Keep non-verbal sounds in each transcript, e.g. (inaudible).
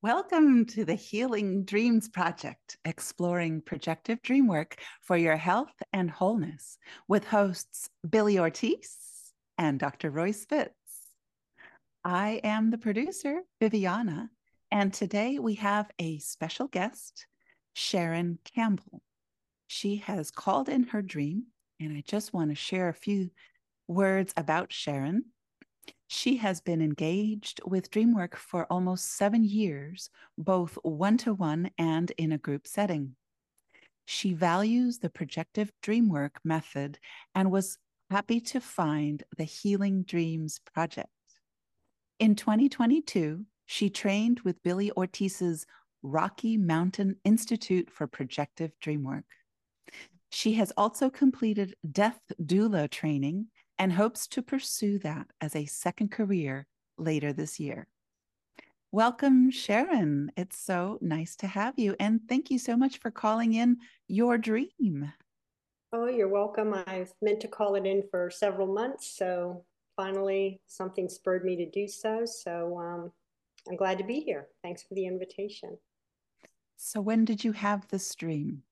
Welcome to the Healing Dreams Project, exploring projective dream work for your health and wholeness, with hosts Billie Ortiz and Dr. Royce Fitts. I am the producer, Viviana, and today we have a special guest, Sharyn Campbell. She has called in her dream, and I just want to share a few words about Sharyn she has been engaged with DreamWork for almost seven years, both one to one and in a group setting. She values the projective DreamWork method and was happy to find the Healing Dreams Project. In 2022, she trained with Billie Ortiz's Rocky Mountain Institute for Projective Dreamwork. She has also completed death doula training and hopes to pursue that as a second career later this year. Welcome, Sharyn. It's so nice to have you. And thank you so much for calling in your dream. Oh, you're welcome. I've meant to call it in for several months. So finally, something spurred me to do so. So um, I'm glad to be here. Thanks for the invitation. So, when did you have this dream?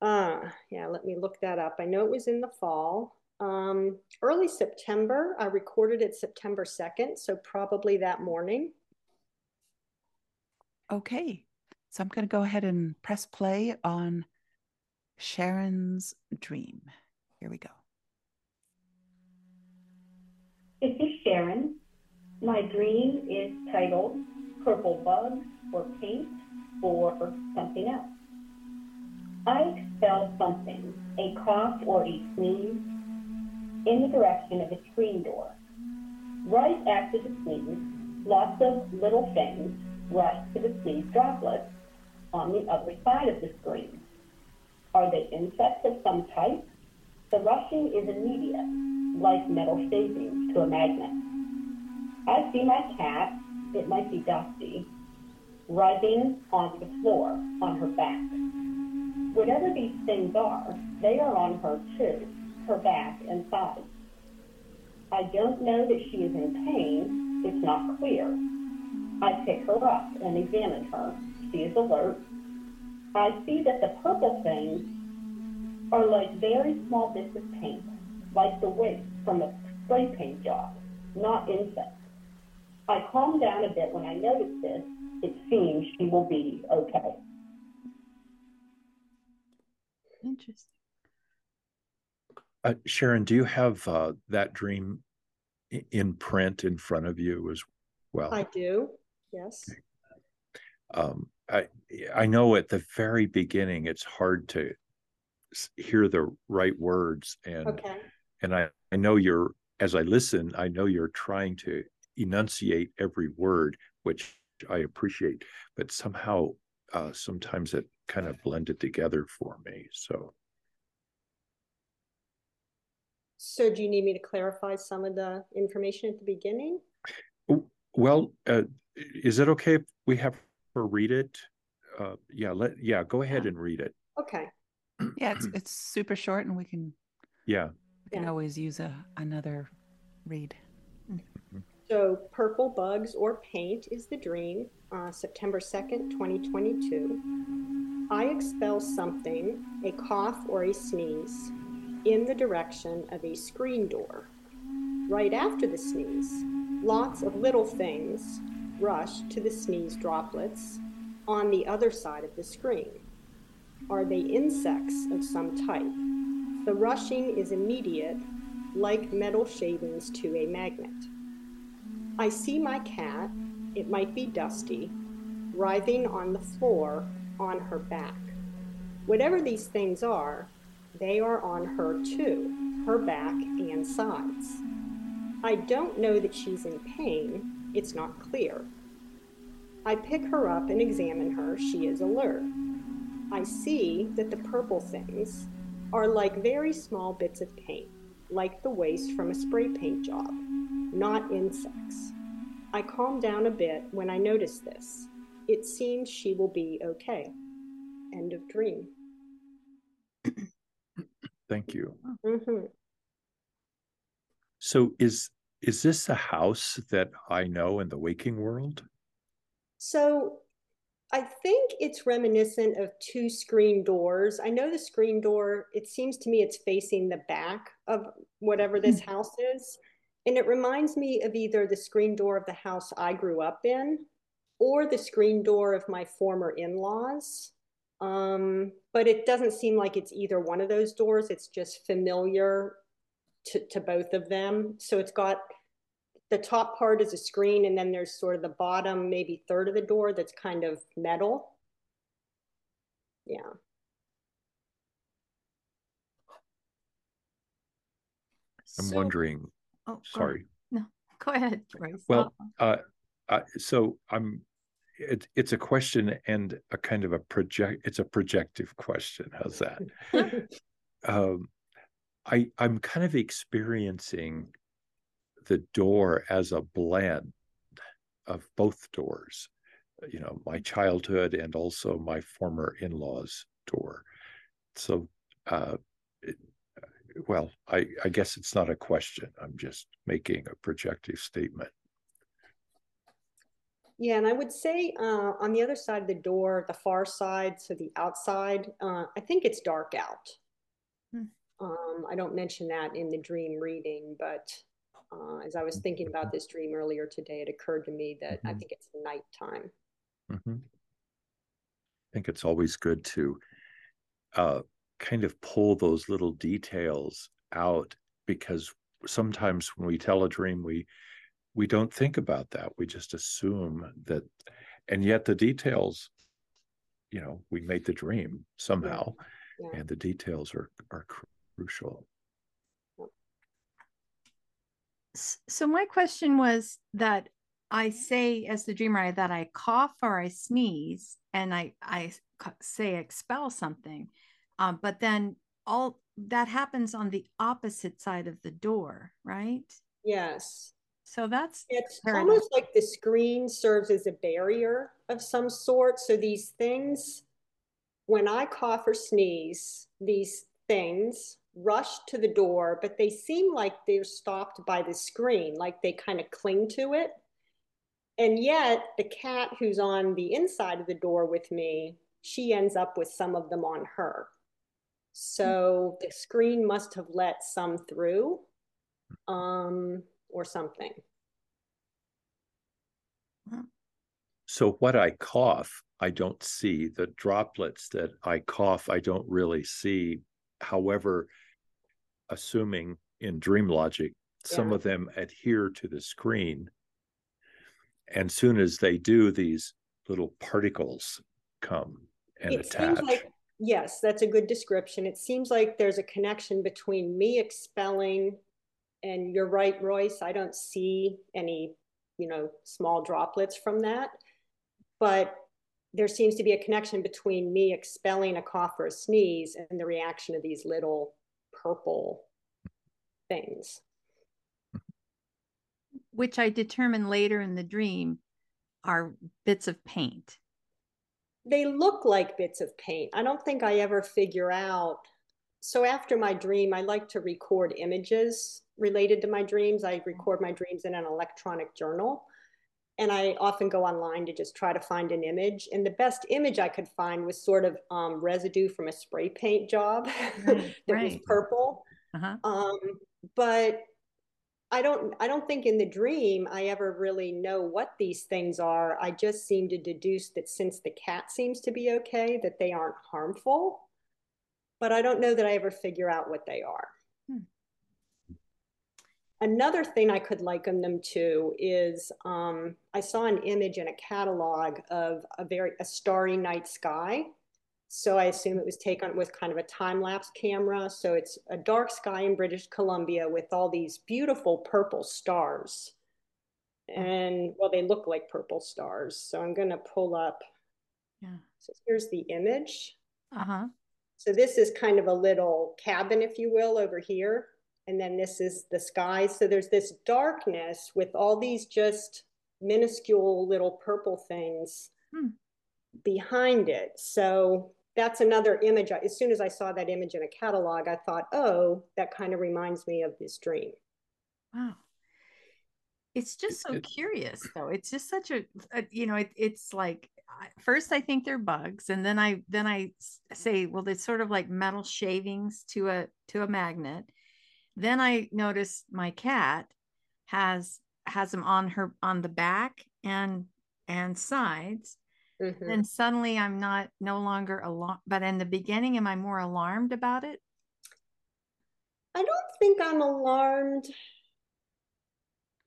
Uh, yeah, let me look that up. I know it was in the fall um, early September. I recorded it September 2nd, so probably that morning. Okay, so I'm going to go ahead and press play on Sharyn's dream. Here we go. This is Sharyn. My dream is titled Purple Bugs or Paint or something else. I expel something, a cough or a sneeze, in the direction of a screen door. Right after the sneeze, lots of little things rush to the sneeze droplets on the other side of the screen. Are they insects of some type? The rushing is immediate, like metal shavings to a magnet. I see my cat, it might be Dusty, writhing on the floor on her back. Whatever these things are, they are on her too her back and sides. I don't know that she is in pain. It's not clear. I pick her up and examine her. She is alert. I see that the purple things are like very small bits of paint, like the waste from a spray paint job, not insects. I calm down a bit when I notice this. It seems she will be okay. Interesting. Uh, Sharyn, do you have uh, that dream in print in front of you as well? I do. Yes. Um, I I know at the very beginning it's hard to hear the right words and okay. and I, I know you're as I listen I know you're trying to enunciate every word which I appreciate but somehow uh, sometimes it kind of blended together for me so So do you need me to clarify some of the information at the beginning? Well, uh, is it okay if we have her read it? Uh, yeah, let yeah, go ahead and read it. Okay. Yeah, it's it's super short, and we can yeah we can yeah. always use a another read. So, purple bugs or paint is the dream. Uh, September second, twenty twenty two. I expel something, a cough or a sneeze, in the direction of a screen door. Right after the sneeze, lots of little things rush to the sneeze droplets on the other side of the screen. Are they insects of some type? The rushing is immediate, like metal shavings to a magnet. I see my cat, it might be Dusty, writhing on the floor on her back. Whatever these things are, they are on her too, her back and sides. I don't know that she's in pain, it's not clear. I pick her up and examine her, she is alert. I see that the purple things are like very small bits of paint, like the waste from a spray paint job, not insects. I calm down a bit when I notice this. It seems she will be okay. End of dream. (clears throat) Thank you. Mm-hmm. So is is this a house that I know in the waking world? So I think it's reminiscent of two screen doors. I know the screen door, it seems to me it's facing the back of whatever this mm-hmm. house is. And it reminds me of either the screen door of the house I grew up in or the screen door of my former in laws. Um, but it doesn't seem like it's either one of those doors. It's just familiar to, to both of them. So it's got the top part is a screen, and then there's sort of the bottom, maybe third of the door that's kind of metal. Yeah. I'm so, wondering. Oh, sorry. No, go ahead. Well, uh, uh, so I'm. It, it's a question and a kind of a project. It's a projective question. How's that? (laughs) um, I I'm kind of experiencing the door as a blend of both doors, you know, my childhood and also my former in law's door. So, uh, it, well, I, I guess it's not a question. I'm just making a projective statement. Yeah, and I would say uh, on the other side of the door, the far side, so the outside, uh, I think it's dark out. Hmm. Um, I don't mention that in the dream reading, but uh, as I was thinking about this dream earlier today, it occurred to me that mm-hmm. I think it's nighttime. Mm-hmm. I think it's always good to uh, kind of pull those little details out because sometimes when we tell a dream, we we don't think about that. We just assume that, and yet the details, you know, we made the dream somehow, yeah. Yeah. and the details are are crucial. So my question was that I say as the dreamer that I cough or I sneeze and I I say expel something, um, but then all that happens on the opposite side of the door, right? Yes. So that's it's almost like the screen serves as a barrier of some sort. So these things, when I cough or sneeze, these things rush to the door, but they seem like they're stopped by the screen, like they kind of cling to it. And yet, the cat who's on the inside of the door with me, she ends up with some of them on her. So the screen must have let some through um, or something. Mm-hmm. So, what I cough, I don't see. The droplets that I cough, I don't really see. However, assuming in dream logic, yeah. some of them adhere to the screen. And soon as they do, these little particles come and it attach. Seems like, yes, that's a good description. It seems like there's a connection between me expelling, and you're right, Royce, I don't see any, you know, small droplets from that. But there seems to be a connection between me expelling a cough or a sneeze and the reaction of these little purple things. Which I determine later in the dream are bits of paint. They look like bits of paint. I don't think I ever figure out. So after my dream, I like to record images related to my dreams. I record my dreams in an electronic journal. And I often go online to just try to find an image. And the best image I could find was sort of um, residue from a spray paint job right, (laughs) that right. was purple. Uh-huh. Um, but I don't I don't think in the dream I ever really know what these things are. I just seem to deduce that since the cat seems to be okay, that they aren't harmful. But I don't know that I ever figure out what they are. Hmm. Another thing I could liken them to is um, I saw an image in a catalog of a very a starry night sky so I assume it was taken with kind of a time lapse camera. So it's a dark sky in British Columbia with all these beautiful purple stars. And well, they look like purple stars. So I'm going to pull up. Yeah. So here's the image. Uh huh. So this is kind of a little cabin, if you will, over here. And then this is the sky. So there's this darkness with all these just minuscule little purple things hmm. behind it. So that's another image. As soon as I saw that image in a catalog, I thought, oh, that kind of reminds me of this dream. Wow. it's just so it, curious though it's just such a, a you know it, it's like first i think they're bugs and then i then i say well it's sort of like metal shavings to a to a magnet then i notice my cat has has them on her on the back and and sides mm-hmm. then suddenly i'm not no longer alarmed but in the beginning am i more alarmed about it i don't think i'm alarmed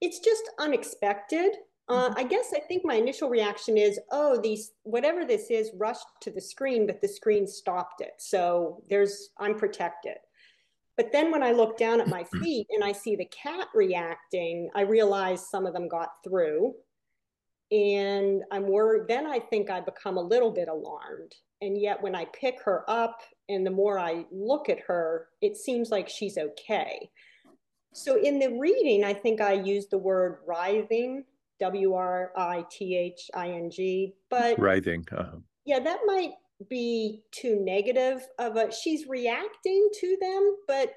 it's just unexpected uh, mm-hmm. I guess I think my initial reaction is, oh, these whatever this is rushed to the screen, but the screen stopped it. So there's I'm protected. But then when I look down at my (clears throat) feet and I see the cat reacting, I realize some of them got through. And I'm worried. Then I think I become a little bit alarmed. And yet when I pick her up and the more I look at her, it seems like she's okay. So in the reading, I think I used the word writhing W R I T H I N G. But writhing. Uh-huh. Yeah, that might be too negative of a she's reacting to them, but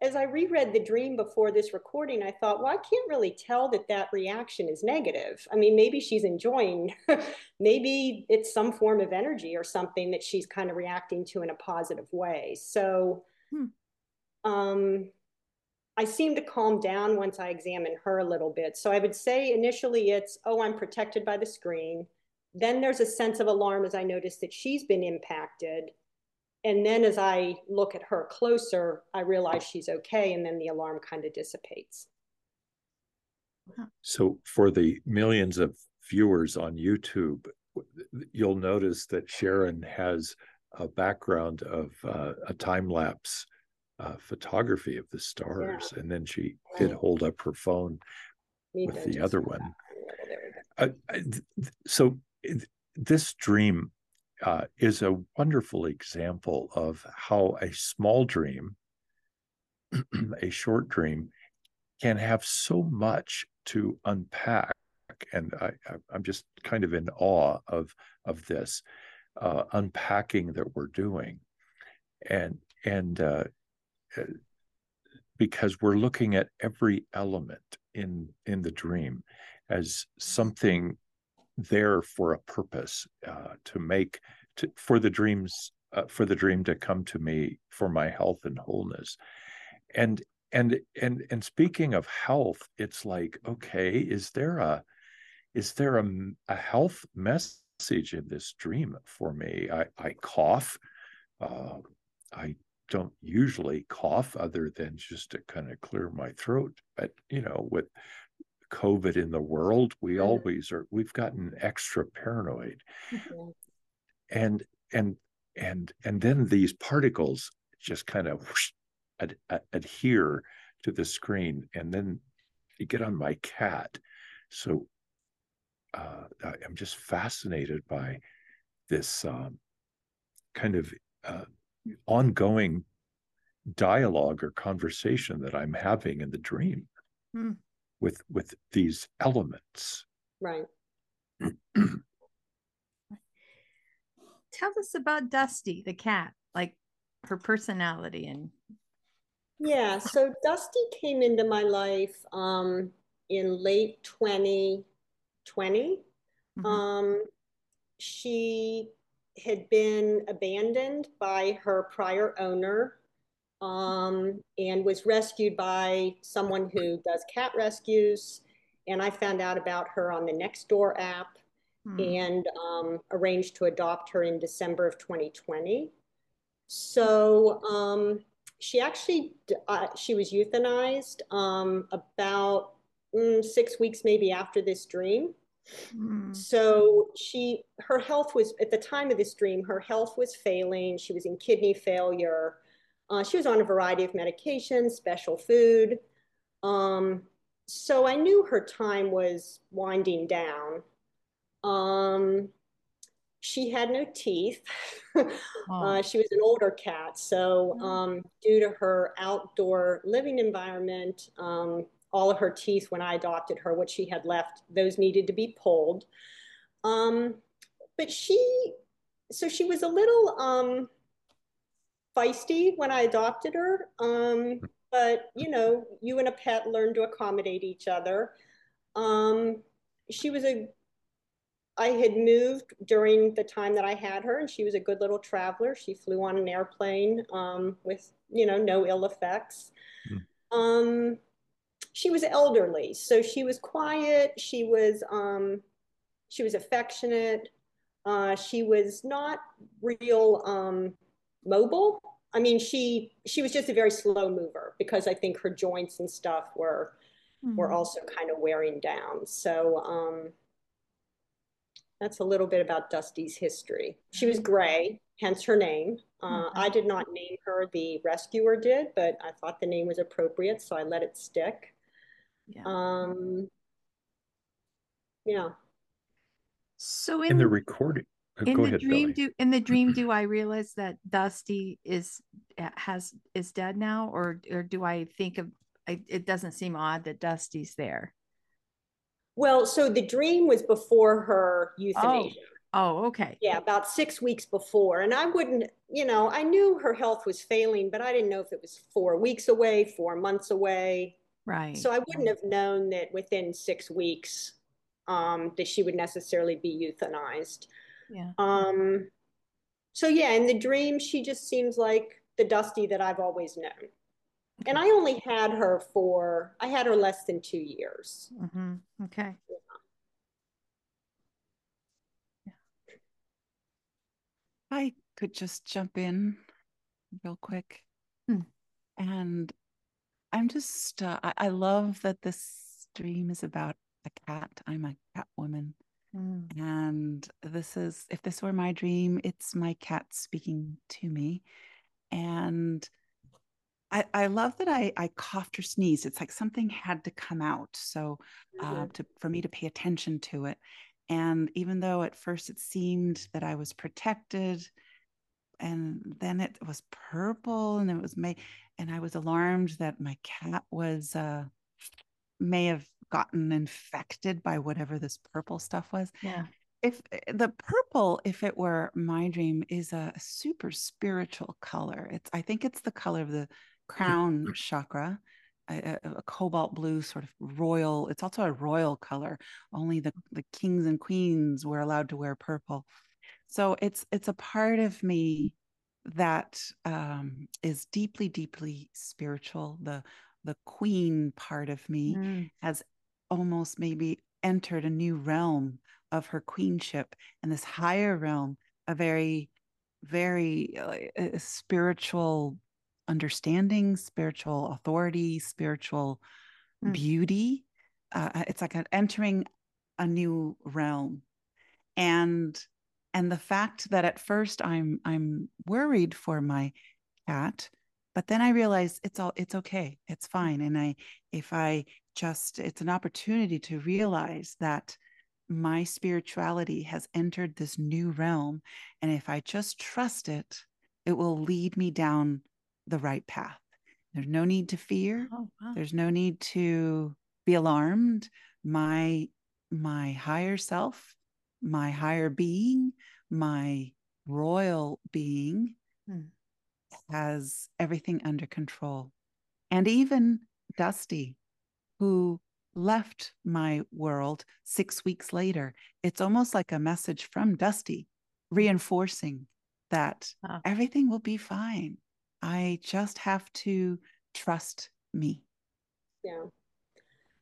as I reread the dream before this recording, I thought, well, I can't really tell that that reaction is negative. I mean, maybe she's enjoying, (laughs) maybe it's some form of energy or something that she's kind of reacting to in a positive way. So, hmm. um, I seem to calm down once I examine her a little bit. So I would say initially it's, oh, I'm protected by the screen. Then there's a sense of alarm as I notice that she's been impacted. And then as I look at her closer, I realize she's okay. And then the alarm kind of dissipates. So for the millions of viewers on YouTube, you'll notice that Sharyn has a background of uh, a time lapse uh, photography of the stars, yeah. and then she did hold up her phone with the other one. Uh, so this dream uh, is a wonderful example of how a small dream, (clears throat) a short dream, can have so much to unpack. And I, am just kind of in awe of of this uh, unpacking that we're doing, and and uh, because we're looking at every element in in the dream as something there for a purpose uh, to make to, for the dreams uh, for the dream to come to me for my health and wholeness and and and and speaking of health it's like okay is there a is there a, a health message in this dream for me i i cough uh, i don't usually cough other than just to kind of clear my throat. But, you know, with COVID in the world, we mm-hmm. always are, we've gotten extra paranoid. Mm-hmm. And, and, and, and then these particles just kind of whoosh, ad, ad, adhere to the screen. And then you get on my cat. So uh, I'm just fascinated by this um, kind of uh, ongoing dialogue or conversation that I'm having in the dream hmm. With with these elements. Right. (clears throat) Tell us about Dusty the cat, like her personality and yeah, so Dusty came into my life um, in late 2020. Mm-hmm. Um, she had been abandoned by her prior owner um, and was rescued by someone who does cat rescues. And I found out about her on the Nextdoor app hmm. and um, arranged to adopt her in December of 2020. So um, she actually uh, she was euthanized um, about mm, six weeks maybe after this dream. Mm. So she, her health was at the time of this dream, her health was failing. She was in kidney failure. Uh, she was on a variety of medications, special food. Um, so I knew her time was winding down. Um, she had no teeth. (laughs) oh. uh, she was an older cat. So, um, due to her outdoor living environment, um, all of her teeth when I adopted her, what she had left, those needed to be pulled. Um, but she, so she was a little um, feisty when I adopted her. Um, but you know, you and a pet learn to accommodate each other. Um, she was a I had moved during the time that I had her, and she was a good little traveler. She flew on an airplane um, with, you know, no ill effects. Mm. Um, she was elderly, so she was quiet. She was um, she was affectionate. Uh, she was not real um, mobile. I mean, she she was just a very slow mover because I think her joints and stuff were mm. were also kind of wearing down. So um, that's a little bit about Dusty's history. She was gray, hence her name. Uh, mm-hmm. I did not name her, the rescuer did, but I thought the name was appropriate, so I let it stick. Yeah. Um, yeah. So in, in the recording, uh, in the ahead, dream, do in the dream, (clears throat) do I realize that Dusty is has is dead now, or or do I think of? I, it doesn't seem odd that Dusty's there. Well, so the dream was before her euthanasia. Oh. oh, okay. Yeah, about six weeks before. And I wouldn't, you know, I knew her health was failing, but I didn't know if it was four weeks away, four months away. Right. So I wouldn't have known that within six weeks um, that she would necessarily be euthanized. Yeah. Um, so yeah, in the dream, she just seems like the Dusty that I've always known and I only had her for I had her less than two years. Mm-hmm. Okay. Yeah. I could just jump in real quick, mm. and I'm just uh, I, I, love that this dream is about a cat. I'm a cat woman. Mm. And this is, if this were my dream, it's my cat speaking to me. And I, I love that I, I coughed or sneezed. It's like something had to come out. So uh, mm-hmm. to, for me to pay attention to it. And even though at first it seemed that I was protected, and then it was purple and it was may and I was alarmed that my cat was uh may have gotten infected by whatever this purple stuff was. Yeah. If eh, the purple, if it were my dream, is a super spiritual color. It's I think it's the color of the crown (laughs) chakra, a, a, cobalt blue sort of royal. It's also a royal color. Only the, the kings and queens were allowed to wear purple. So it's it's a part of me that um, is deeply, deeply spiritual. The the queen part of me mm. has almost maybe entered a new realm of her queenship and this higher realm, a very, very uh, spiritual understanding, spiritual authority, spiritual mm. beauty. Uh, uh, it's like an entering a new realm, and and the fact that at first I'm I'm worried for my cat, but then I realize it's all it's okay, it's fine, and I if I just it's an opportunity to realize that my spirituality has entered this new realm and if i just trust it it will lead me down the right path. There's no need to fear. Oh, wow. There's no need to be alarmed. My my higher self, my higher being, my royal being hmm. has everything under control. And even Dusty, who left my world six weeks later, it's almost like a message from Dusty reinforcing that oh. everything will be fine. I just have to trust me. Yeah.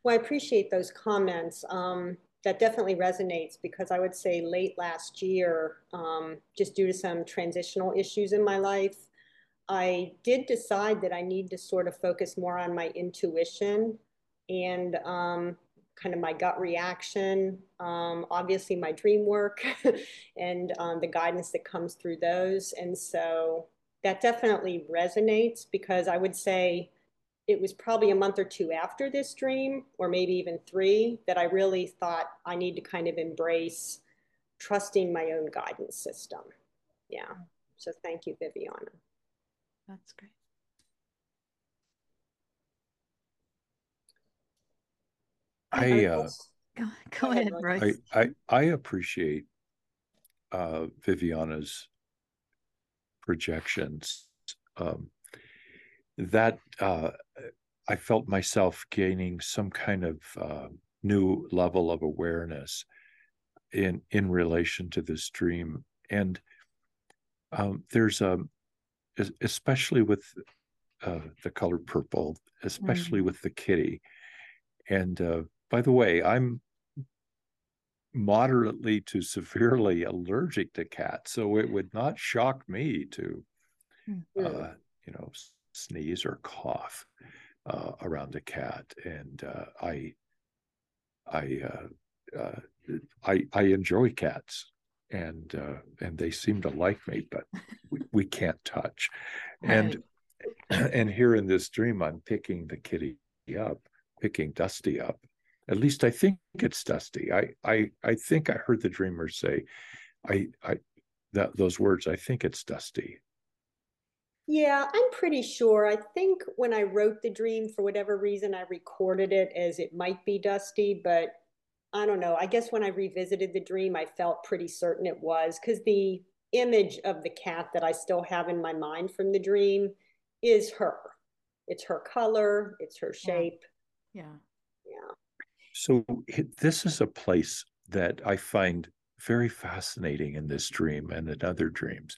Well, I appreciate those comments. Um, that definitely resonates because I would say late last year, um, just due to some transitional issues in my life, I did decide that I need to sort of focus more on my intuition and um, kind of my gut reaction, um, obviously my dream work (laughs) and um, the guidance that comes through those. And so that definitely resonates because I would say it was probably a month or two after this dream, or maybe even three, that I really thought I need to kind of embrace trusting my own guidance system. Yeah. So thank you, Viviana. That's great. I uh, go, go ahead, Royce. I, I, I appreciate uh, Viviana's projections. Um, that uh, I felt myself gaining some kind of uh, new level of awareness in in relation to this dream, and um, there's a especially with uh, the color purple, especially mm. with the kitty. And uh, by the way, I'm moderately to severely allergic to cats, so it would not shock me to, mm. uh, you know, sneeze or cough uh, around a cat. And uh, I, I, uh, I, I enjoy cats and uh, and they seem to like me, but we, we can't touch. And (clears throat) and here in this dream, I'm picking the kitty up, picking Dusty up. At least I think it's Dusty. I I I think I heard the dreamer say, I I that those words. I think it's Dusty. Yeah, I'm pretty sure. I think when I wrote the dream, for whatever reason, I recorded it as it might be Dusty, but I don't know. I guess when I revisited the dream, I felt pretty certain it was because the image of the cat that I still have in my mind from the dream is her. It's her color, it's her shape. Yeah. Yeah. So this is a place that I find very fascinating in this dream and in other dreams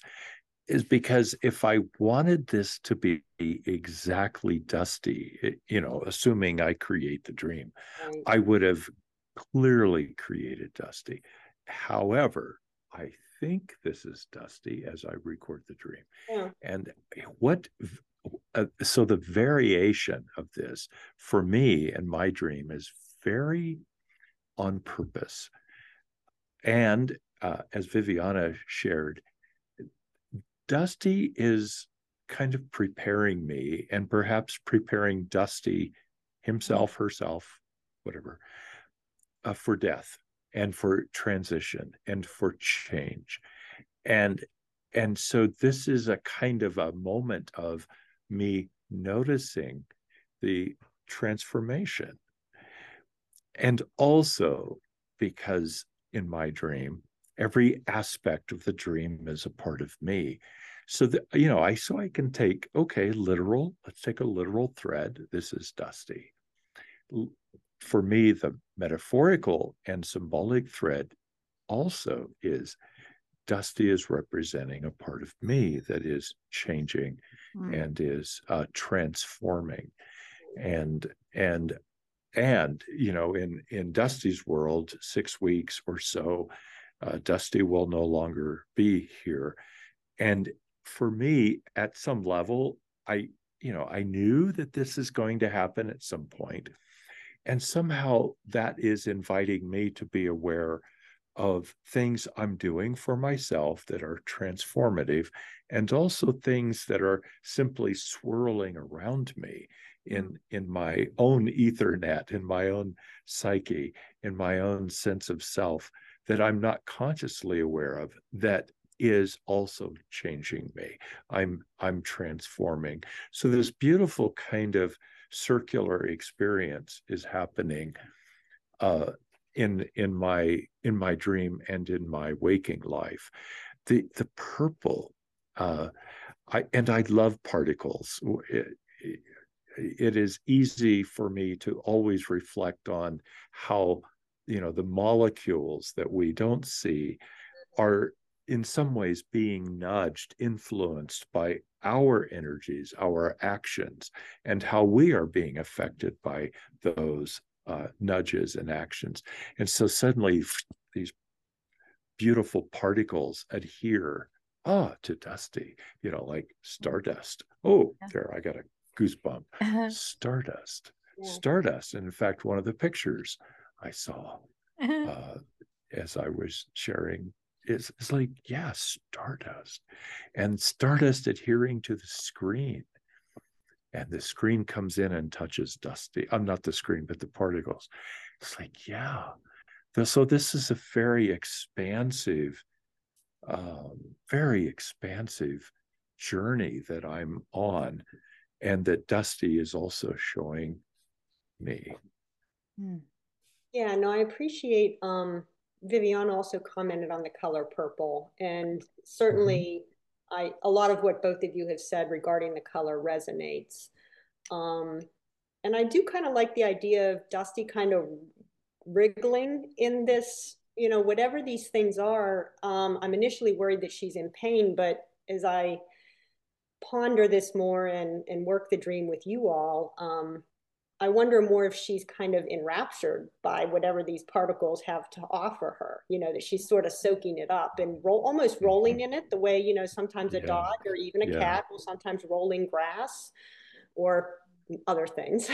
is because if I wanted this to be exactly dusty, you know, assuming I create the dream, right. I would have clearly created Dusty. However, I think this is Dusty as I record the dream. Yeah. And what, uh, so the variation of this for me and my dream is very on purpose. And uh, as Viviana shared, Dusty is kind of preparing me and perhaps preparing Dusty himself, herself, whatever, uh, for death and for transition and for change and and so this is a kind of a moment of me noticing the transformation and also because in my dream every aspect of the dream is a part of me. So that you know i so i can take okay literal let's take a literal thread. This is dusty. For me, the metaphorical and symbolic thread also is Dusty is representing a part of me that is changing mm. and is uh, transforming, and and and you know, in in Dusty's world, six weeks or so, uh, Dusty will no longer be here, and for me, at some level, I you know I knew that this is going to happen at some point. And somehow that is inviting me to be aware of things I'm doing for myself that are transformative and also things that are simply swirling around me in in my own ethernet in my own psyche in my own sense of self that I'm not consciously aware of that is also changing me i'm i'm transforming so this beautiful kind of circular experience is happening uh, in in my in my dream and in my waking life. The the purple, uh, I and I love particles. It, is easy for me to always reflect on how you know the molecules that we don't see are in some ways being nudged, influenced by our energies, our actions, and how we are being affected by those uh, nudges and actions. And so suddenly these beautiful particles adhere ah to dusty you know like stardust oh yeah. there i got a goosebump uh-huh. stardust yeah. stardust and in fact one of the pictures i saw uh-huh. uh, as i was sharing is it's like, yeah, stardust. And stardust adhering to the screen. And the screen comes in and touches Dusty. I'm not the screen, but the particles. It's like, yeah. So this is a very expansive, um, very expansive journey that I'm on, and that Dusty is also showing me. Hmm. Yeah, no, I appreciate um Viviana also commented on the color purple, and certainly I a lot of what both of you have said regarding the color resonates. Um, and I do kind of like the idea of Dusty kind of wriggling in this, you know, whatever these things are. Um, I'm initially worried that she's in pain, but as I ponder this more and, and work the dream with you all, um, I wonder more if she's kind of enraptured by whatever these particles have to offer her, you know, that she's sort of soaking it up and roll, almost mm-hmm. rolling in it the way, you know, sometimes a yeah. dog or even a yeah. cat will sometimes roll in grass or other things.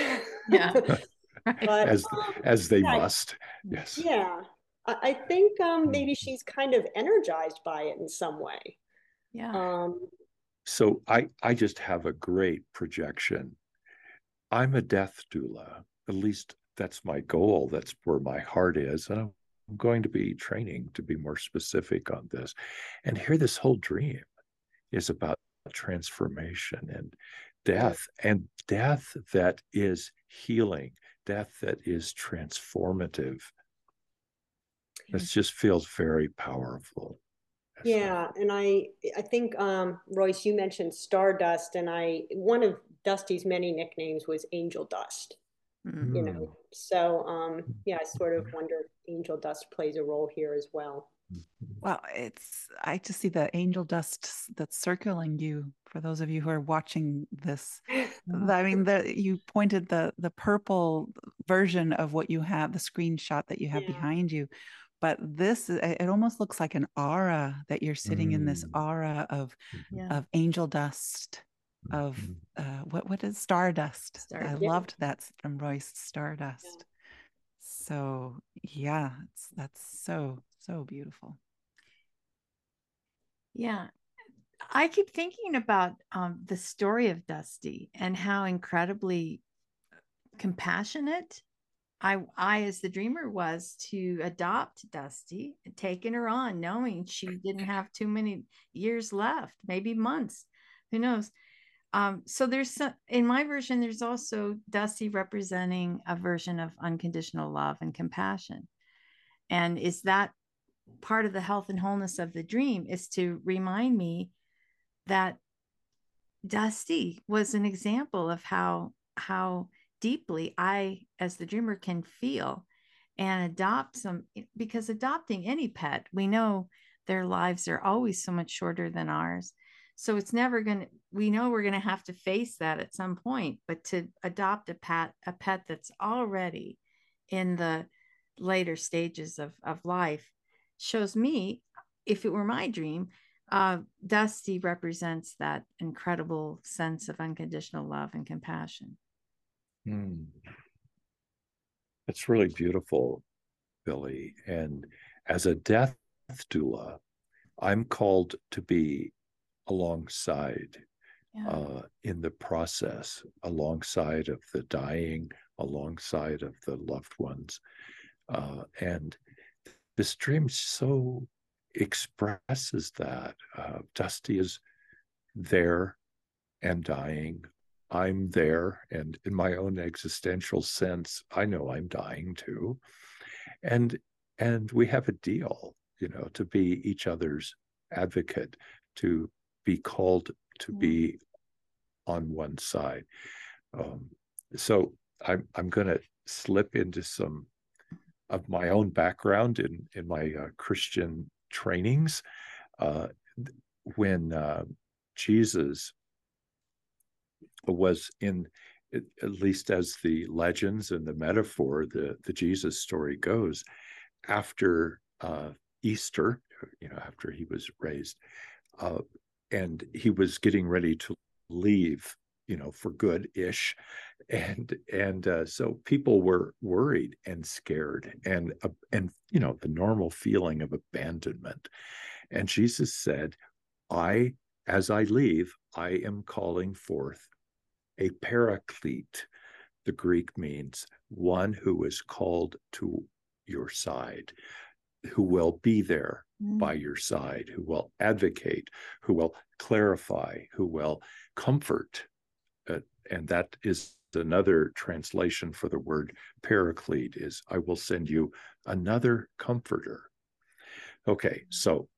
Yeah. (laughs) but, (laughs) as, um, as they yeah, must. Yes. Yeah. I, I think um, hmm. maybe she's kind of energized by it in some way. Yeah. Um, so I, I just have a great projection I'm a death doula. At least that's my goal. That's where my heart is. And I'm going to be training to be more specific on this. And here, this whole dream is about transformation and death, and death that is healing, death that is transformative. This just feels very powerful. Yeah, and I I think um, Royce, you mentioned Stardust, and I one of Dusty's many nicknames was Angel Dust. Mm-hmm. You know, mm. so um, yeah, I sort of wonder if Angel Dust plays a role here as well. Well, it's I just see the angel dust that's circling you. For those of you who are watching this, (laughs) I mean, the you pointed the the purple version of what you have, the screenshot that you have yeah. behind you, but this it almost looks like an aura that you're sitting mm. in this mm. aura of yeah. of angel dust of mm-hmm. uh, what what is Stardust. Star, I yeah. loved that from Royce Stardust. Yeah. So yeah, it's that's so so beautiful. Yeah, I keep thinking about um, the story of Dusty and how incredibly compassionate I, I, as the dreamer, was to adopt Dusty, taking her on, knowing she didn't (laughs) have too many years left, maybe months, who knows. Um, so there's some, in my version, there's also Dusty representing a version of unconditional love and compassion. And is that part of the health and wholeness of the dream is to remind me that Dusty was an example of how how deeply I, as the dreamer, can feel and adopt some because adopting any pet, we know their lives are always so much shorter than ours. So it's never going to, we know we're going to have to face that at some point, but to adopt a pet, a pet that's already in the later stages of, of life shows me, if it were my dream, uh, Dusty represents that incredible sense of unconditional love and compassion. Hmm. It's really beautiful, Billie. And as a death doula, I'm called to be alongside yeah. uh, in the process, alongside of the dying, alongside of the loved ones. Uh, and this dream so expresses that. Uh, Dusty is there and dying. I'm there, and in my own existential sense, I know I'm dying too. And and we have a deal, you know, to be each other's advocate, to be called to mm. be on one side. Um, so I'm I'm going to slip into some of my own background in in my uh, Christian trainings. Uh, when uh, Jesus was in, at least as the legends and the metaphor, the the Jesus story goes, after uh, Easter, you know, after he was raised, uh, and he was getting ready to leave you know for good ish and and uh, so people were worried and scared and uh, and you know the normal feeling of abandonment. And jesus said i as i leave i am calling forth a paraclete the greek means one who is called to your side who will be there mm. by your side, who will advocate, who will clarify, who will comfort. Uh, and that is another translation for the word paraclete is I will send you another comforter. Okay, so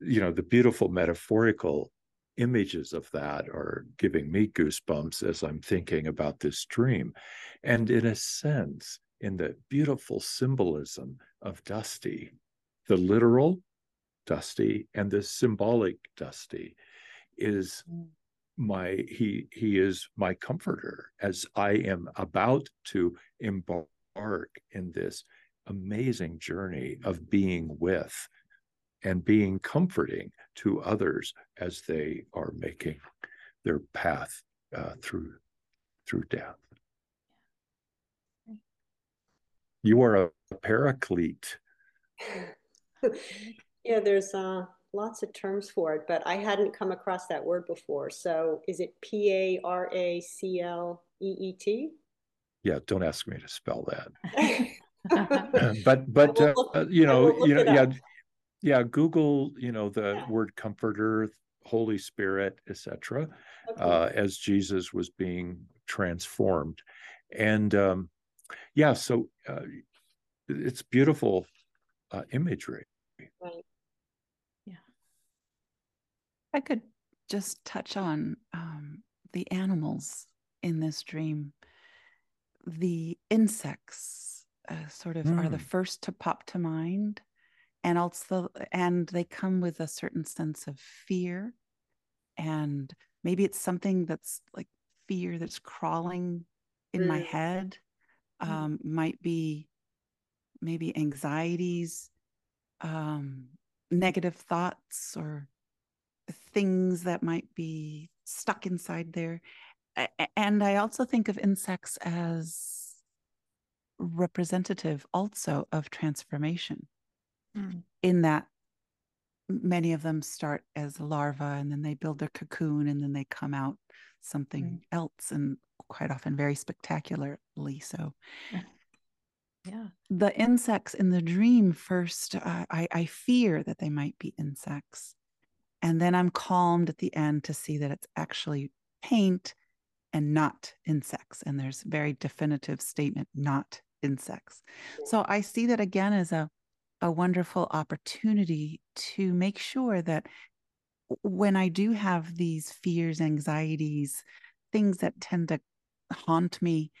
you know the beautiful metaphorical images of that are giving me goosebumps as I'm thinking about this dream. And in a sense, in the beautiful symbolism of Dusty, the literal Dusty and the symbolic Dusty is mm. my he he is my comforter as I am about to embark in this amazing journey of being with and being comforting to others as they are making their path uh, through through death. You are a paraclete. (laughs) yeah, there's uh, lots of terms for it, but I hadn't come across that word before. So is it P A R A C L E E T? Yeah, don't ask me to spell that. (laughs) (clears throat) but but uh, you know you know yeah yeah google you know the yeah. word comforter holy spirit etc okay. uh, as jesus was being transformed and um, yeah so uh, it's beautiful uh, imagery right yeah i could just touch on um, the animals in this dream the insects uh, sort of mm. are the hmm. first to pop to mind and also and they come with a certain sense of fear and maybe it's something that's like fear that's crawling in mm. my head mm. um, mm. might be maybe anxieties um, negative thoughts or things that might be stuck inside there and i also think of insects as representative also of transformation mm. in that many of them start as larvae and then they build their cocoon and then they come out something mm. else and quite often very spectacularly so (laughs) yeah the insects in the dream first uh, I, I fear that they might be insects and then i'm calmed at the end to see that it's actually paint and not insects and there's very definitive statement not insects so i see that again as a a wonderful opportunity to make sure that when I do have these fears, anxieties, things that tend to haunt me,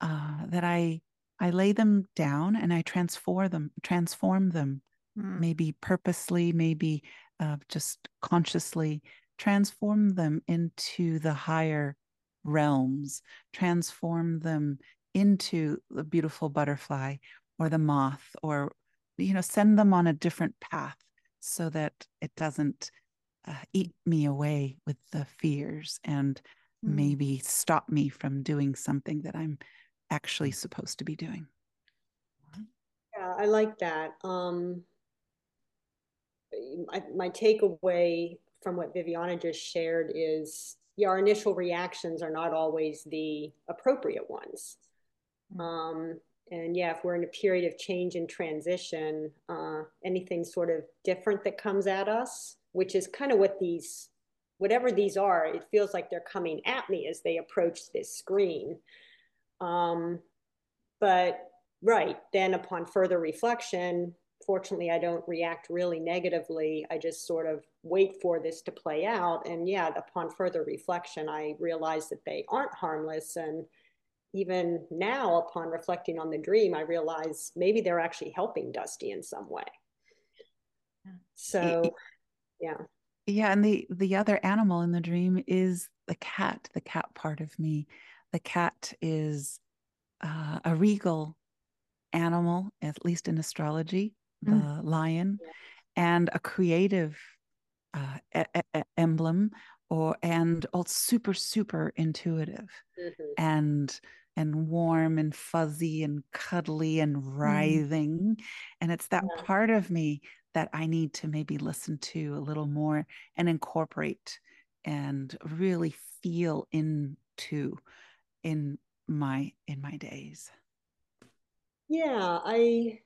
uh, that I I lay them down and I transform them, transform them, mm. maybe purposely, maybe uh, just consciously, transform them into the higher realms, transform them into the beautiful butterfly or the moth or you know send them on a different path so that it doesn't uh, eat me away with the fears and mm. maybe stop me from doing something that i'm actually supposed to be doing yeah i like that um I, my takeaway from what viviana just shared is yeah, our initial reactions are not always the appropriate ones mm. um and yeah, if we're in a period of change and transition, uh, anything sort of different that comes at us, which is kind of what these, whatever these are, it feels like they're coming at me as they approach this screen. Um, but right then, upon further reflection, fortunately, I don't react really negatively. I just sort of wait for this to play out. And yeah, upon further reflection, I realize that they aren't harmless and even now, upon reflecting on the dream, I realize maybe they're actually helping Dusty in some way. So, yeah. Yeah, and the the other animal in the dream is the cat, the cat part of me. The cat is uh, a regal animal, at least in astrology, the mm. lion, yeah. and a creative uh, e- e- emblem, or and all super super intuitive, mm-hmm. and and warm and fuzzy and cuddly and mm. writhing. Mm. And it's that yeah. part of me that I need to maybe listen to a little more and incorporate and really feel into in my in my days. Yeah, I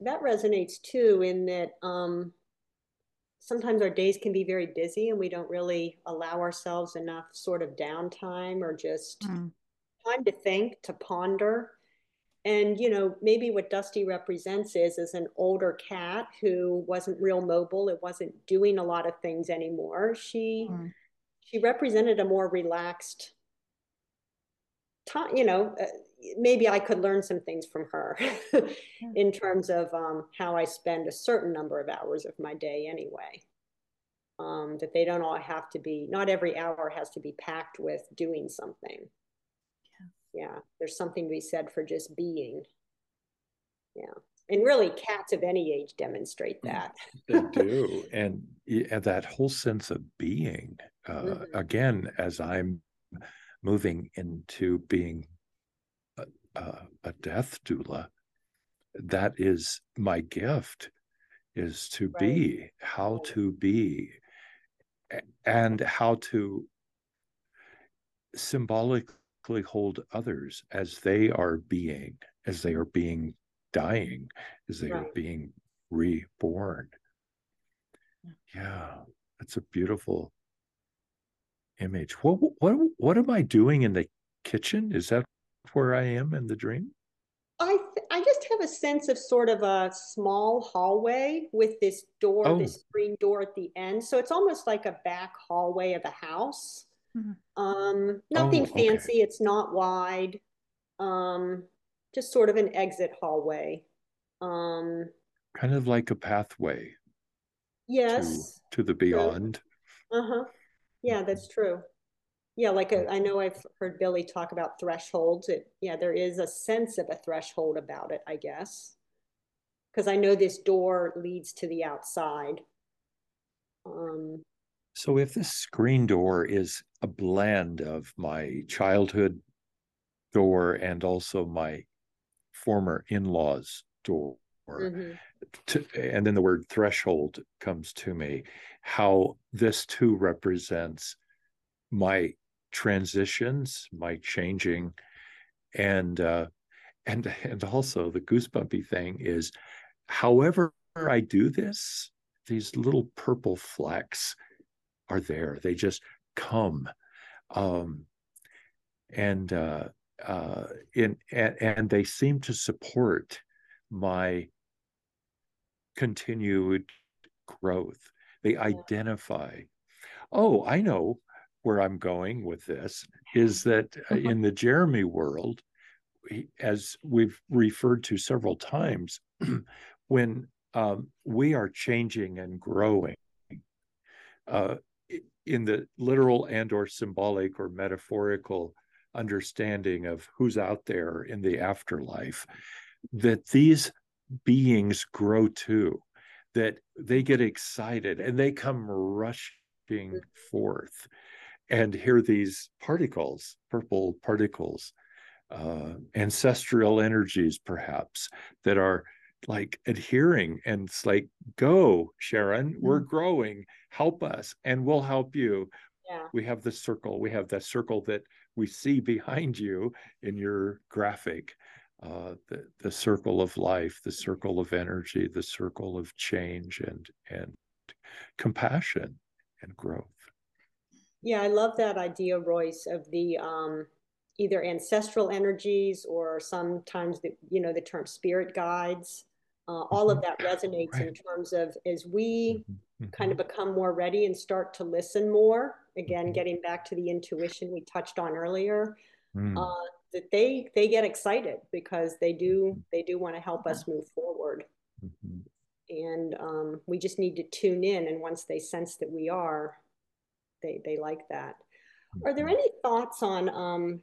that resonates too in that um sometimes our days can be very busy and we don't really allow ourselves enough sort of downtime or just mm time to think, to ponder. And, you know, maybe what Dusty represents is, is an older cat who wasn't real mobile. It wasn't doing a lot of things anymore. She, mm. she represented a more relaxed time, you know, uh, maybe I could learn some things from her (laughs) in terms of um, how I spend a certain number of hours of my day anyway. Um, that they don't all have to be, not every hour has to be packed with doing something. Yeah. there's something to be said for just being. Yeah. And really, cats of any age demonstrate mm. that. they (laughs) do. And, and that whole sense of being, uh, mm-hmm. again, as I'm moving into being a, a death doula, that is my gift is to right. be how to be and how to symbolically hold others as they are being as they are being dying as they right. are being reborn yeah that's a beautiful image what what what am i doing in the kitchen is that where i am in the dream I th- I just have a sense of sort of a small hallway with this door, oh. this green door at the end. So it's almost like a back hallway of a house. Mm-hmm. Um, nothing oh, okay. fancy. It's not wide. Um, just sort of an exit hallway. Um, kind of like a pathway. Yes. To, to the beyond. Uh huh. Yeah, that's true. Yeah, like a, I know I've heard Billie talk about thresholds. It, yeah, there is a sense of a threshold about it, I guess. Because I know this door leads to the outside. Um, so if this screen door is a blend of my childhood door and also my former in-laws door, mm-hmm. to, and then the word threshold comes to me, how this too represents my transitions, my changing, and uh, and and also the goosebumpy thing is, however I do this, these little purple flecks are there. They just come, um, and uh, uh, in and, and they seem to support my continued growth. They identify. Oh, I know where I'm going with this is (laughs) that uh, in the Jeremy world, as we've referred to several times, (clears throat) when um, we are changing and growing, uh, in the literal and or symbolic or metaphorical understanding of who's out there in the afterlife, that these beings grow too, that they get excited and they come rushing mm. forth and hear these particles, purple particles, uh, ancestral energies, perhaps, that are like adhering. And it's like, go, Sharyn, mm-hmm. we're growing, help us, and we'll help you. Yeah. We have the circle, we have that circle that we see (laughs) behind you in your graphic. Uh, the, the circle of life, the circle of energy, the circle of change and and compassion and growth. Yeah, I love that idea, Royce, of the um, either ancestral energies or sometimes the you know the term spirit guides. Uh, all of mm-hmm. that resonates right. in terms of as we mm-hmm. kind of mm-hmm. become more ready and start to listen more. Again, mm-hmm. getting back to the intuition we touched on earlier, mm. uh, that they they get excited because they do mm-hmm. they do want to help us move forward. Mm-hmm. And um, we just need to tune in, and once they sense that we are, they they like that. Are there mm-hmm. any thoughts on? Um,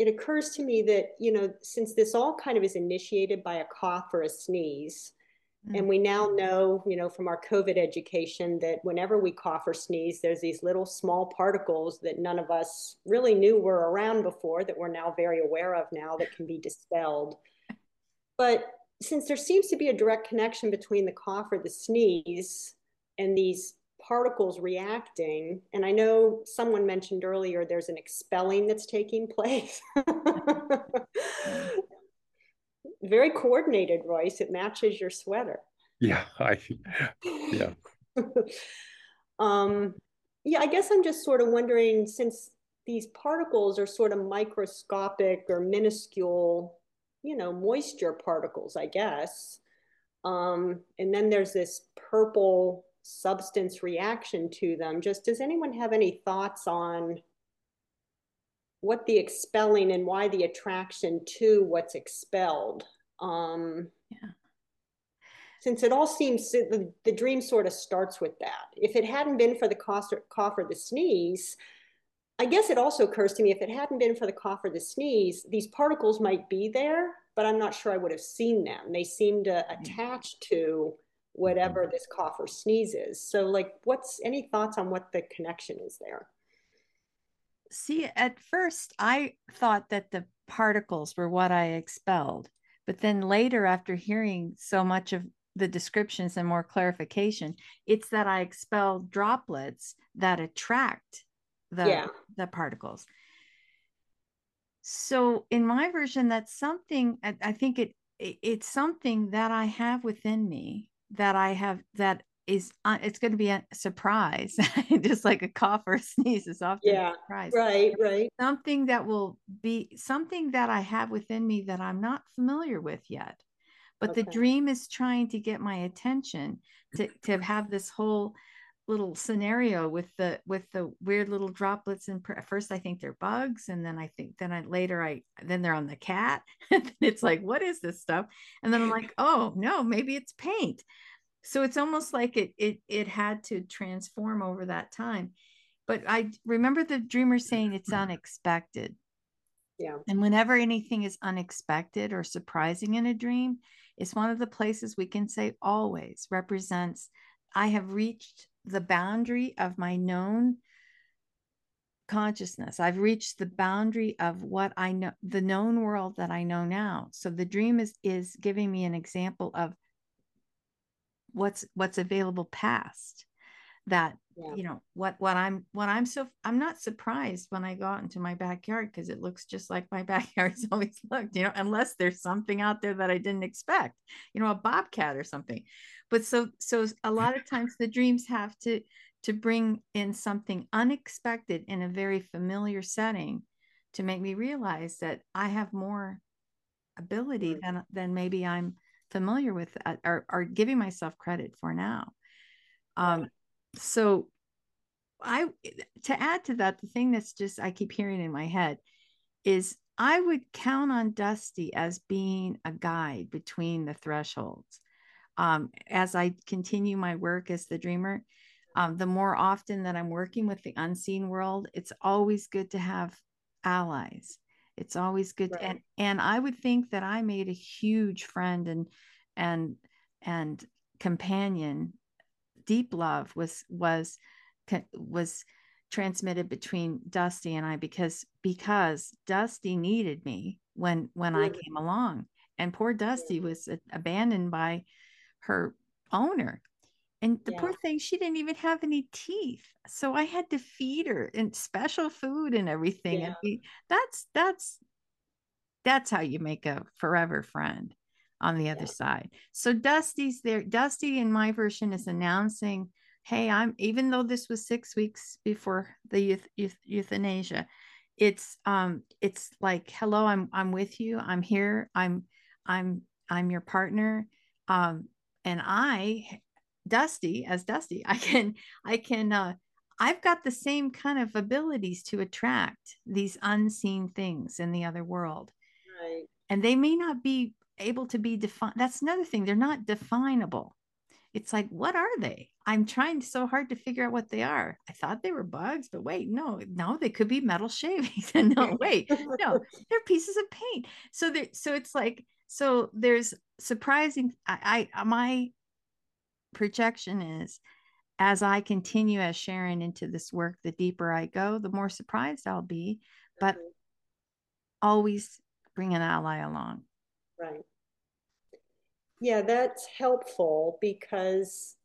it occurs to me that you know since this all kind of is initiated by a cough or a sneeze, mm-hmm. and we now know you know from our COVID education that whenever we cough or sneeze, there's these little small particles that none of us really knew were around before that we're now very aware of now that can be dispelled. But since there seems to be a direct connection between the cough or the sneeze and these particles reacting. And I know someone mentioned earlier there's an expelling that's taking place. (laughs) Very coordinated, Royce. It matches your sweater. Yeah, I yeah. (laughs) um yeah, I guess I'm just sort of wondering since these particles are sort of microscopic or minuscule, you know, moisture particles, I guess. Um, and then there's this purple substance reaction to them. Just does anyone have any thoughts on what the expelling and why the attraction to what's expelled? Um, yeah. Since it all seems the, the dream sort of starts with that. If it hadn't been for the cough or, cough or the sneeze, I guess it also occurs to me if it hadn't been for the cough or the sneeze, these particles might be there, but I'm not sure I would have seen them. They seem to mm. attach to whatever mm-hmm. this cough or sneeze is. So, like, what's any thoughts on what the connection is there? See, at first, I thought that the particles were what I expelled. But then later, after hearing so much of the descriptions and more clarification, it's that I expel droplets that attract the yeah. the particles so in my version that's something I, I think it, it, it's something that i have within me that i have that is uh, it's going to be a surprise. (laughs) Just like a cough or a (laughs) sneeze is often yeah, a surprise. right right. Something that will be something that i have within me that i'm not familiar with yet but okay. the dream is trying to get my attention to to have this whole little scenario with the with the weird little droplets and first i think they're bugs and then i think then i later i then they're on the cat. (laughs) And it's like what is this stuff? And then i'm like oh no maybe it's paint. So it's almost like it it it had to transform over that time. But i remember the dreamer saying it's mm-hmm. unexpected. Yeah. And whenever anything is unexpected or surprising in a dream it's one of the places we can say always represents i have reached the boundary of my known consciousness. I've reached the boundary of what I know, the known world that I know now. So the dream is is giving me an example of what's what's available past that yeah. you know what what i'm what i'm so i'm not surprised when i go out into my backyard because it looks just like my (laughs) backyard's always looked you know unless there's something out there that i didn't expect you know a bobcat or something. But so so a lot of times the dreams have to to bring in something unexpected in a very familiar setting to make me realize that i have more ability than than maybe i'm familiar with uh, or, or giving myself credit for now. Um so i to add to that the thing that's just i keep hearing in my head is i would count on dusty as being a guide between the thresholds um, as I continue my work as the dreamer, um, the more often that I'm working with the unseen world, it's always good to have allies. It's always good, right. to, and and I would think that I made a huge friend and and and companion. Deep love was was was transmitted between Dusty and I because because Dusty needed me when when I came along, and poor Dusty was abandoned by her owner. And the yeah. poor thing, she didn't even have any teeth. So I had to feed her and special food and everything. Yeah. And that's that's that's how you make a forever friend on the other yeah. side. So Dusty's there. Dusty in my version is announcing, hey, I'm even though this was six weeks before the youth, youth euthanasia, it's um it's like, hello, I'm I'm with you. I'm here. I'm I'm I'm your partner. Um, and I, Dusty, as Dusty, (laughs) I can, I can, uh, I've got the same kind of abilities to attract these unseen things in the other world. Right. And they may not be able to be defined. That's another thing. They're not definable. It's like, what are they? I'm trying so hard to figure out what they are. I thought they were bugs, but wait, no, no, they could be metal (laughs) shavings. no, wait, no, (laughs) they're pieces of paint. So there, so it's like, so there's surprising I, I my projection is as I continue as Sharyn into this work, the deeper I go, the more surprised I'll be. But mm-hmm. always bring an ally along. Right. Yeah, that's helpful because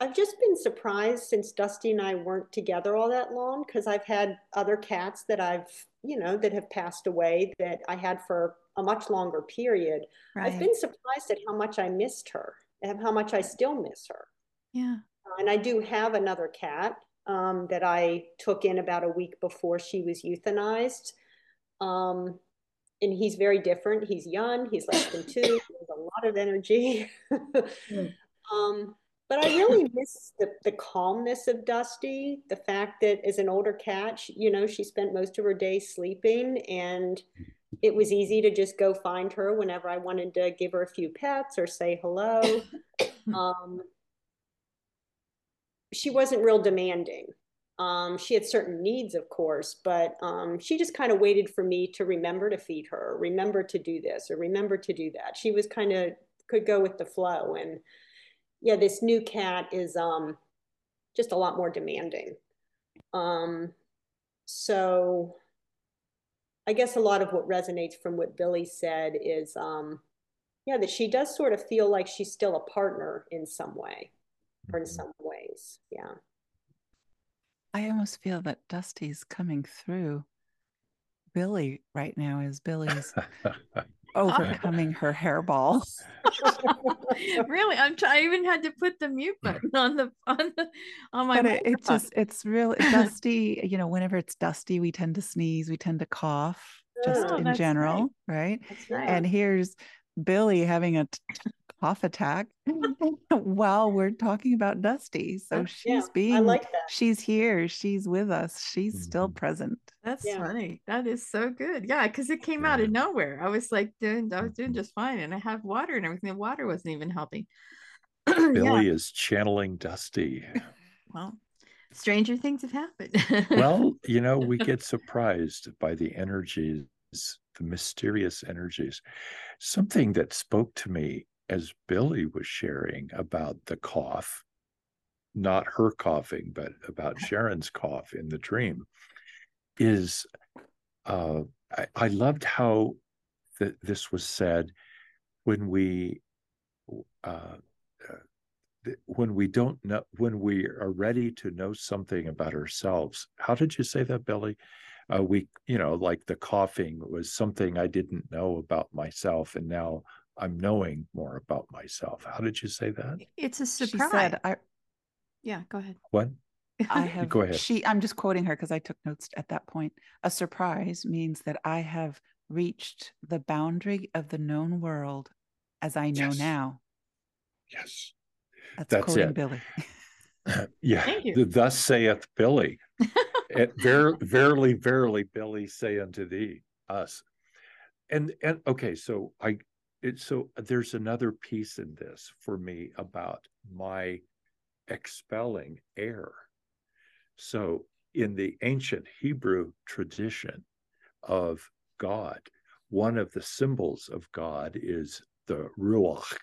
I've just been surprised since Dusty and I weren't together all that long because I've had other cats that I've, you know, that have passed away that I had for a much longer period. Right. I've been surprised at how much I missed her and how much I still miss her. Yeah. Uh, and I do have another cat um, that I took in about a week before she was euthanized. Um, and he's very different. He's young, he's less than two, he has a lot of energy. mm. (laughs) um, but I really miss the, the calmness of Dusty. The fact that as an older cat, she, you know, she spent most of her day sleeping and it was easy to just go find her whenever I wanted to give her a few pets or say hello. (laughs) um, she wasn't real demanding. Um, she had certain needs, of course, but um, she just kind of waited for me to remember to feed her, remember to do this, or remember to do that. She was kind of could go with the flow. And yeah, this new cat is um, just a lot more demanding. Um, so I guess a lot of what resonates from what Billie said is, um, yeah, that she does sort of feel like she's still a partner in some way, or in mm-hmm. some ways. Yeah. I almost feel that Dusty's coming through Billie right now as Billie's (laughs) overcoming her hairball. (laughs) really, I'm trying. I even had to put the mute button on the on the on my. But it, it just it's real dusty. You know, whenever it's dusty, we tend to sneeze, we tend to cough, just oh, in general, right? right? And here's Billie having a t- cough attack (laughs) while we're talking about Dusty. So she's yeah, being, like she's here, she's with us, she's mm-hmm. still present. That's yeah. funny. That is so good. Yeah, because it came yeah. out of nowhere. I was like doing, I was doing mm-hmm. just fine, and I have water and everything. The water wasn't even helping. (clears throat) Billie is channeling Dusty. (laughs) well, stranger things have happened. (laughs) well, you know, we get surprised by the energies, the mysterious energies. Something that spoke to me as Billie was sharing about the cough, not her coughing, but about (laughs) Sharyn's cough in the dream, is uh, I, I, loved how th- this was said when we uh, uh, when we don't know when we are ready to know something about ourselves. How did you say that, Billie? Uh, we, you know, like the coughing was something I didn't know about myself, and now I'm knowing more about myself. How did you say that? It's a surprise. She said, I, yeah, go ahead. What? I (laughs) have go ahead. She I'm just quoting her because I took notes at that point. A surprise means that I have reached the boundary of the known world as I know yes. now. Yes. That's, That's quoting it. Billie. (laughs) yeah. Thus saith Billie. (laughs) it, ver- verily, verily, Billie say unto thee, us. And and okay, so I it, so there's another piece in this for me about my expelling air. So in the ancient Hebrew tradition of God, one of the symbols of God is the ruach,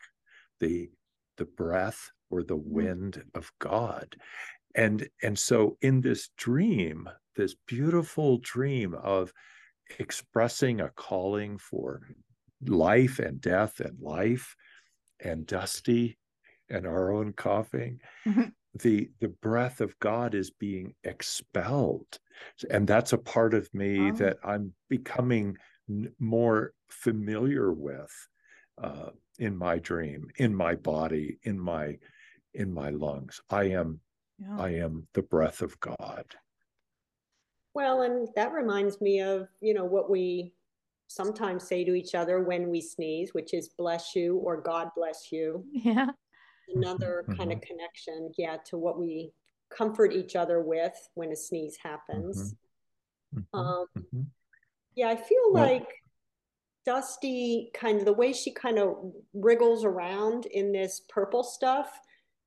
the the breath or the hmm. wind of God. And and so in this dream, this beautiful dream of expressing a calling for life and death and life and dusty and our own coughing mm-hmm. the the breath of god is being expelled and that's a part of me oh. that i'm becoming more familiar with uh, in my dream in my body in my in my lungs i am yeah. i am the breath of god well and that reminds me of you know what we sometimes say to each other when we sneeze, which is bless you or God bless you. Yeah. Another mm-hmm. kind of connection, yeah, to what we comfort each other with when a sneeze happens. Mm-hmm. mm-hmm. Um, mm-hmm. yeah, I feel well, like Dusty, kind of the way she kind of wriggles around in this purple stuff.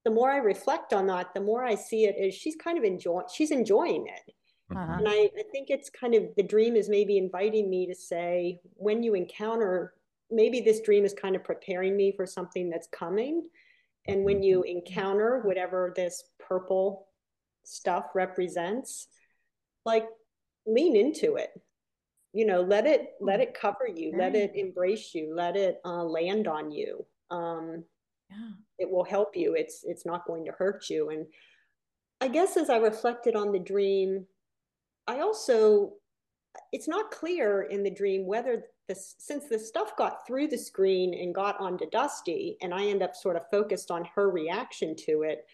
The more I reflect on that, the more I see it is she's kind of enjoying. She's enjoying it uh-huh. And I, I think it's kind of the dream is maybe inviting me to say, when you encounter, maybe this dream is kind of preparing me for something that's coming. And when you mm-hmm. encounter whatever this purple stuff represents, like lean into it. You know, let it let it cover you, let it embrace you, let it uh, land on you. Um, yeah. It will help you. It's it's not going to hurt you. And I guess as I reflected on the dream, I also, it's not clear in the dream whether this, since the stuff got through the screen and got onto Dusty, and I end up sort of focused on her reaction to it.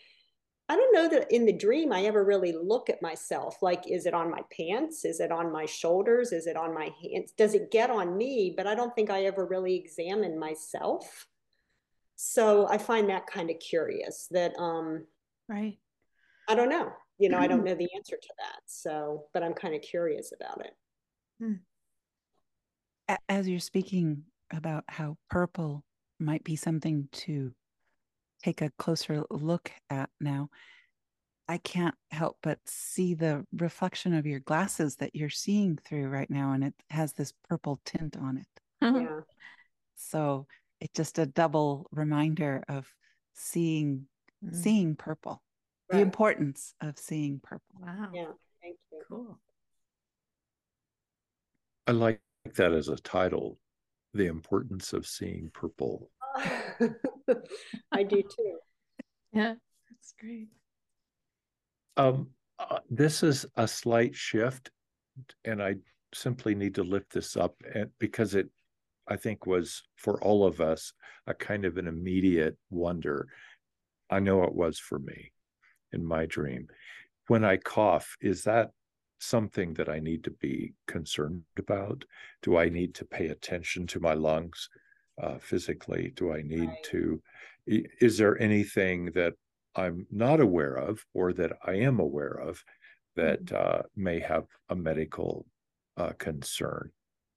I don't know that in the dream I ever really look at myself. Like, is it on my pants? Is it on my shoulders? Is it on my hands? Does it get on me? But I don't think I ever really examine myself. So I find that kind of curious that, um, right. I don't know, you know, I don't (clears throat) know the answer to that. So, but I'm kind of curious about it. Hmm. As you're speaking about how purple might be something to take a closer look at now, I can't help but see the reflection of your glasses that you're seeing through right now, and it has this purple tint on it. (laughs) Yeah. So it's just a double reminder of seeing mm. seeing purple, right. the importance of seeing purple. Wow. Yeah. Thank you. Cool. I like that as a title, the importance of seeing purple. (laughs) I do too. Yeah, that's great. Um, uh, this is a slight shift, and I simply need to lift this up and because it, I think, was for all of us a kind of an immediate wonder. I know it was for me in my dream. When I cough, is that something that I need to be concerned about? Do I need to pay attention to my lungs uh, physically? Do I need right. to? Is there anything that I'm not aware of or that I am aware of that mm-hmm. uh, may have a medical uh, concern.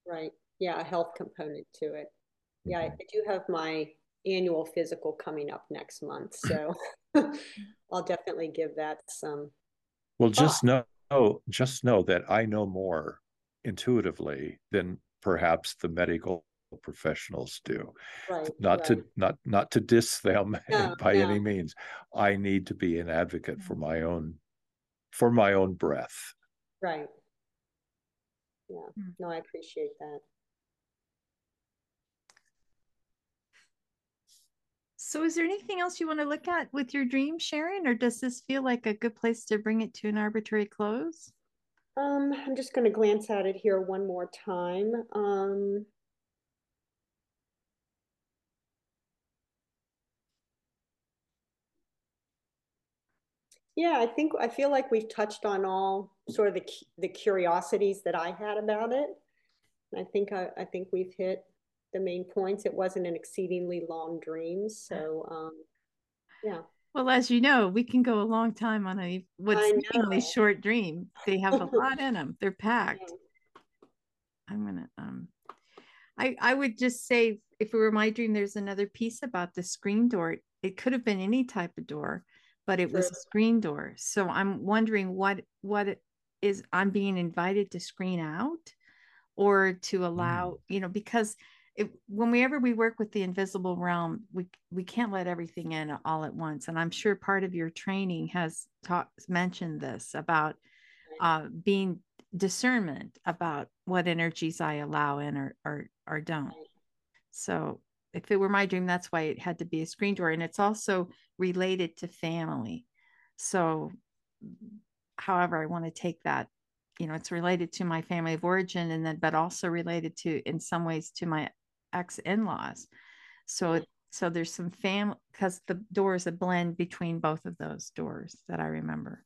Right. Yeah, a health component to it. Yeah, mm-hmm. I do have my annual physical coming up next month, so (clears throat) I'll definitely give that some. Well, just know, just know that I know more intuitively than perhaps the medical professionals do right, not right. to not not to diss them (laughs) no, by no. any means i need to be an advocate for my own for my own breath right yeah hmm. no i appreciate that so is there anything else you want to look at with your dream sharyn or does this feel like a good place to bring it to an arbitrary close um, I'm just going to glance at it here one more time. Um, Yeah, I think I feel like we've touched on all sort of the the curiosities that I had about it. I think I, I think we've hit the main points. It wasn't an exceedingly long dream, so um, yeah. Well, as you know, we can go a long time on a what's seemingly short dream. They have a (laughs) lot in them. They're packed. I'm gonna um I I would just say if it were my dream, there's another piece about the screen door. It could have been any type of door but it was a screen door. So I'm wondering what what is I'm being invited to screen out or to allow, mm. you know, because it, whenever we work with the invisible realm, we we can't let everything in all at once. And I'm sure part of your training has taught mentioned this about uh, being discernment about what energies I allow in or or or don't. So if it were my dream, that's why it had to be a screen door. And it's also related to family. So, however, I want to take that, you know, it's related to my family of origin and then, but also related to, in some ways, to my ex in laws. So, so there's some family because the door is a blend between both of those doors that I remember.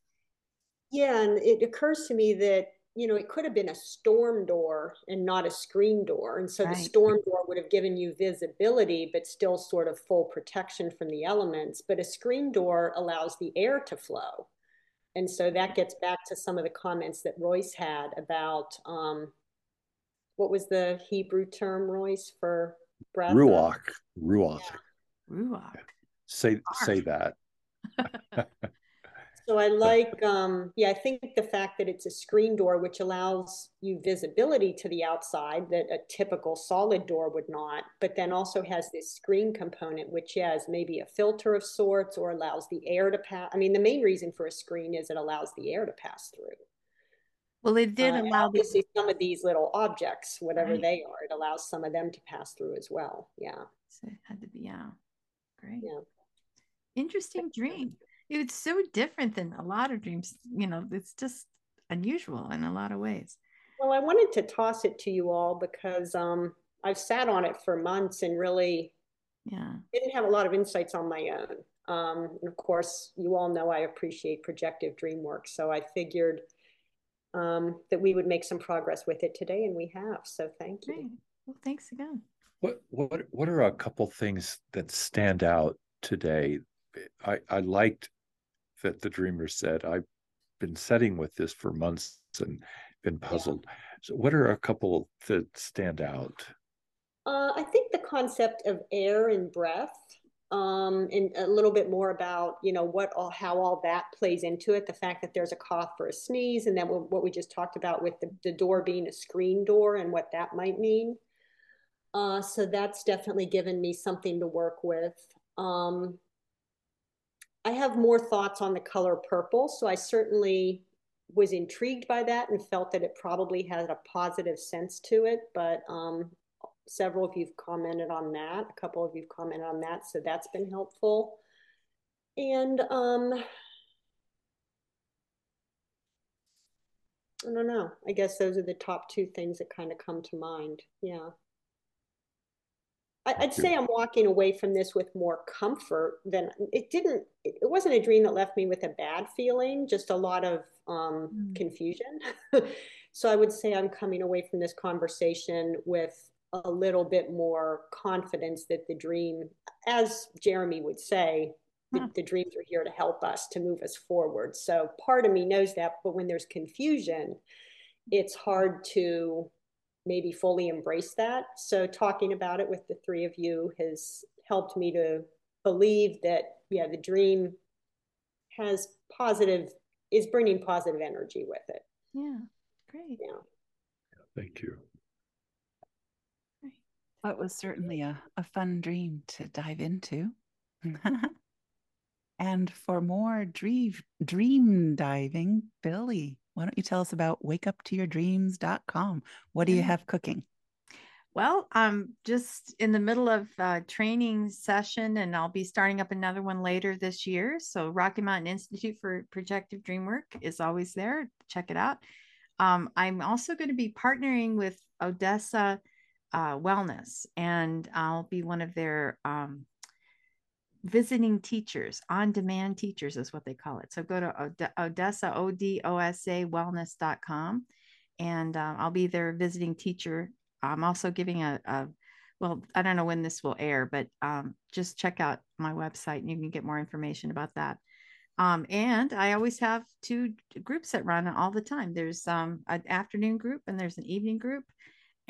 Yeah. And it occurs to me that you know, it could have been a storm door and not a screen door. And so right. the storm door would have given you visibility, but still sort of full protection from the elements. But a screen door allows the air to flow. And so that gets back to some of the comments that Royce had about um, what was the Hebrew term, Royce, for breath? Ruach. Ruach. Yeah. Ruach. Say, say that. (laughs) So I like, um, yeah, I think the fact that it's a screen door, which allows you visibility to the outside that a typical solid door would not, but then also has this screen component, which has maybe a filter of sorts or allows the air to pass. I mean, the main reason for a screen is it allows the air to pass through. Well, it did uh, allow obviously the- some of these little objects, whatever right. they are, it allows some of them to pass through as well. Yeah. So it had to be, yeah. Great. Yeah. Interesting dream it's so different than a lot of dreams you know it's just unusual in a lot of ways well i wanted to toss it to you all because um i've sat on it for months and really yeah didn't have a lot of insights on my own um and of course you all know i appreciate projective dream work so i figured um that we would make some progress with it today and we have so thank you well thanks again What what what are a couple things that stand out today? I I liked that the dreamer said I've been setting with this for months and been puzzled. Yeah. So what are a couple that stand out? Uh, I think the concept of air and breath um, and a little bit more about you know what all how all that plays into it. The fact that there's a cough for a sneeze and then what we just talked about with the, the door being a screen door and what that might mean. Uh, so that's definitely given me something to work with. Um, i have more thoughts on the color purple so i certainly was intrigued by that and felt that it probably had a positive sense to it but um, several of you've commented on that. A couple of you've commented on that, so that's been helpful. And um, I don't know. I guess those are the top two things that kind of come to mind. Yeah. I'd say I'm walking away from this with more comfort than it didn't. It wasn't a dream that left me with a bad feeling, just a lot of um, mm. confusion. (laughs) so I would say I'm coming away from this conversation with a little bit more confidence that the dream, as Jeremy would say, the, hmm. the, dreams are here to help us to move us forward. So part of me knows that, but when there's confusion, it's hard to maybe fully embrace that. So talking about it with the three of you has helped me to believe that, yeah, the dream has positive, is bringing positive energy with it. Yeah, great. Yeah. Thank you. That was certainly a, a fun dream to dive into. (laughs) and for more dream, dream diving, Billie, why don't you tell us about wakeuptoyourdreams.com? What do you have cooking? Well, I'm just in the middle of a training session, and I'll be starting up another one later this year. So, Rocky Mountain Institute for Projective Dream Work is always there. Check it out. Um, I'm also going to be partnering with Odessa uh, Wellness, and I'll be one of their um, visiting teachers, on demand teachers is what they call it. So go to Odessa, O D O S A wellness.com, and um, I'll be their visiting teacher. I'm also giving a, a, well, I don't know when this will air, but um, just check out my website and you can get more information about that. Um, and I always have two groups that run all the time. There's um, an afternoon group and there's an evening group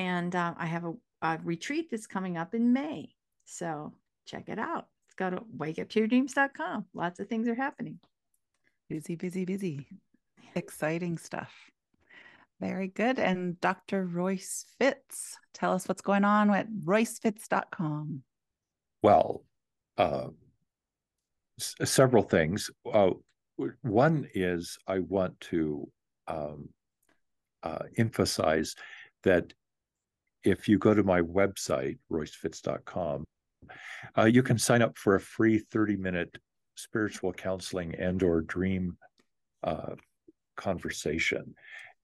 and uh, I have a, a, retreat that's coming up in May. So check it out. Go to wakeuptoyourdreams.com. Lots of things are happening. Busy, busy, busy. Exciting stuff. Very good. And Dr. Royce Fitts, tell us what's going on at roycefitts.com. Well, uh, s- several things. Uh, one is I want to um, uh, emphasize that if you go to my website, roycefitts.com, uh, you can sign up for a free 30 minute spiritual counseling and or dream uh, conversation.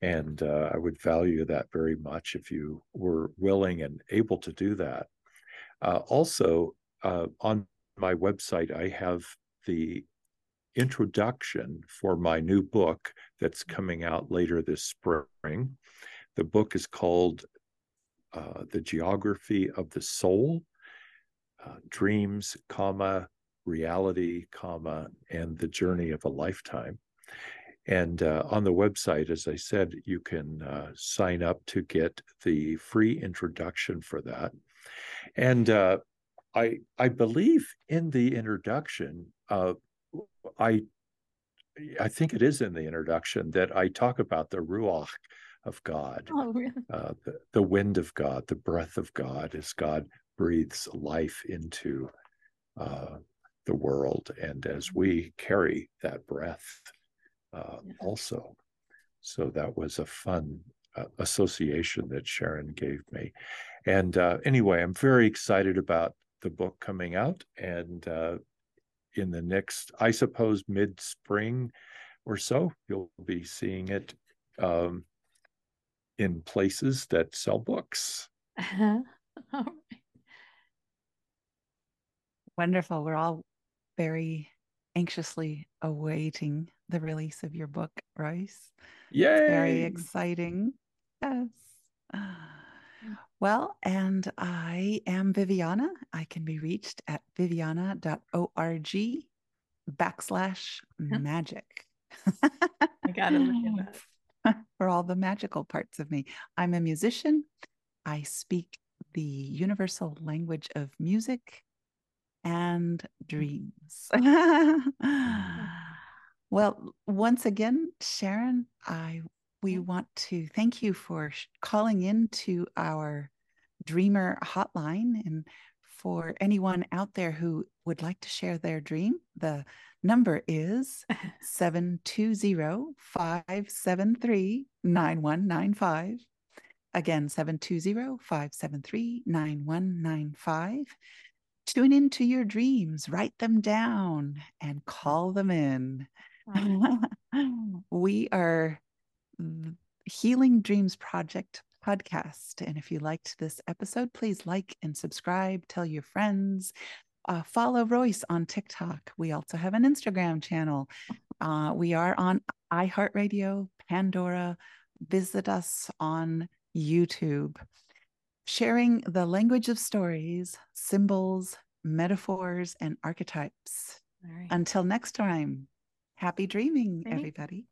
And uh, I would value that very much if you were willing and able to do that. Uh, also, uh, on my website, I have the introduction for my new book that's coming out later this spring. The book is called uh, the geography of the soul, uh, dreams, comma, reality, comma, and the journey of a lifetime. And uh, on the website, as I said, you can uh, sign up to get the free introduction for that. And uh, I I believe in the introduction, uh, I I think it is in the introduction that I talk about the ruach of God, oh, really? uh, the, the wind of God, the breath of God, as God breathes life into uh, the world, and as we carry that breath uh, yeah. also. So that was a fun uh, association that Sharyn gave me. And uh, anyway, I'm very excited about the book coming out, and uh, in the next, I suppose, mid spring or so, you'll be seeing it. Um, in places that sell books. Uh-huh. (laughs) Wonderful. We're all very anxiously awaiting the release of your book, Royce. Yay! It's very exciting. Yes. Mm. Well, and I am Viviana. I can be reached at viviana.org backslash magic. I gotta look at that. (laughs) (laughs) For all the magical parts of me. I'm a musician. I speak the universal language of music and dreams. Mm-hmm. (laughs) well, once again, Sharyn, I we mm-hmm. want to thank you for calling in to our Dreamer hotline. And for anyone out there who would like to share their dream, the number is (laughs) 720 573 9195. Again, 720 573 9195. Tune into your dreams, write them down, and call them in. (laughs) we are Healing Dreams Project podcast. And if you liked this episode, please like and subscribe, tell your friends, uh, follow Royce on TikTok. We also have an Instagram channel. Uh, we are on iHeartRadio, Pandora. Visit us on YouTube. Sharing the language of stories, symbols, metaphors, and archetypes. Until next time, happy dreaming, everybody.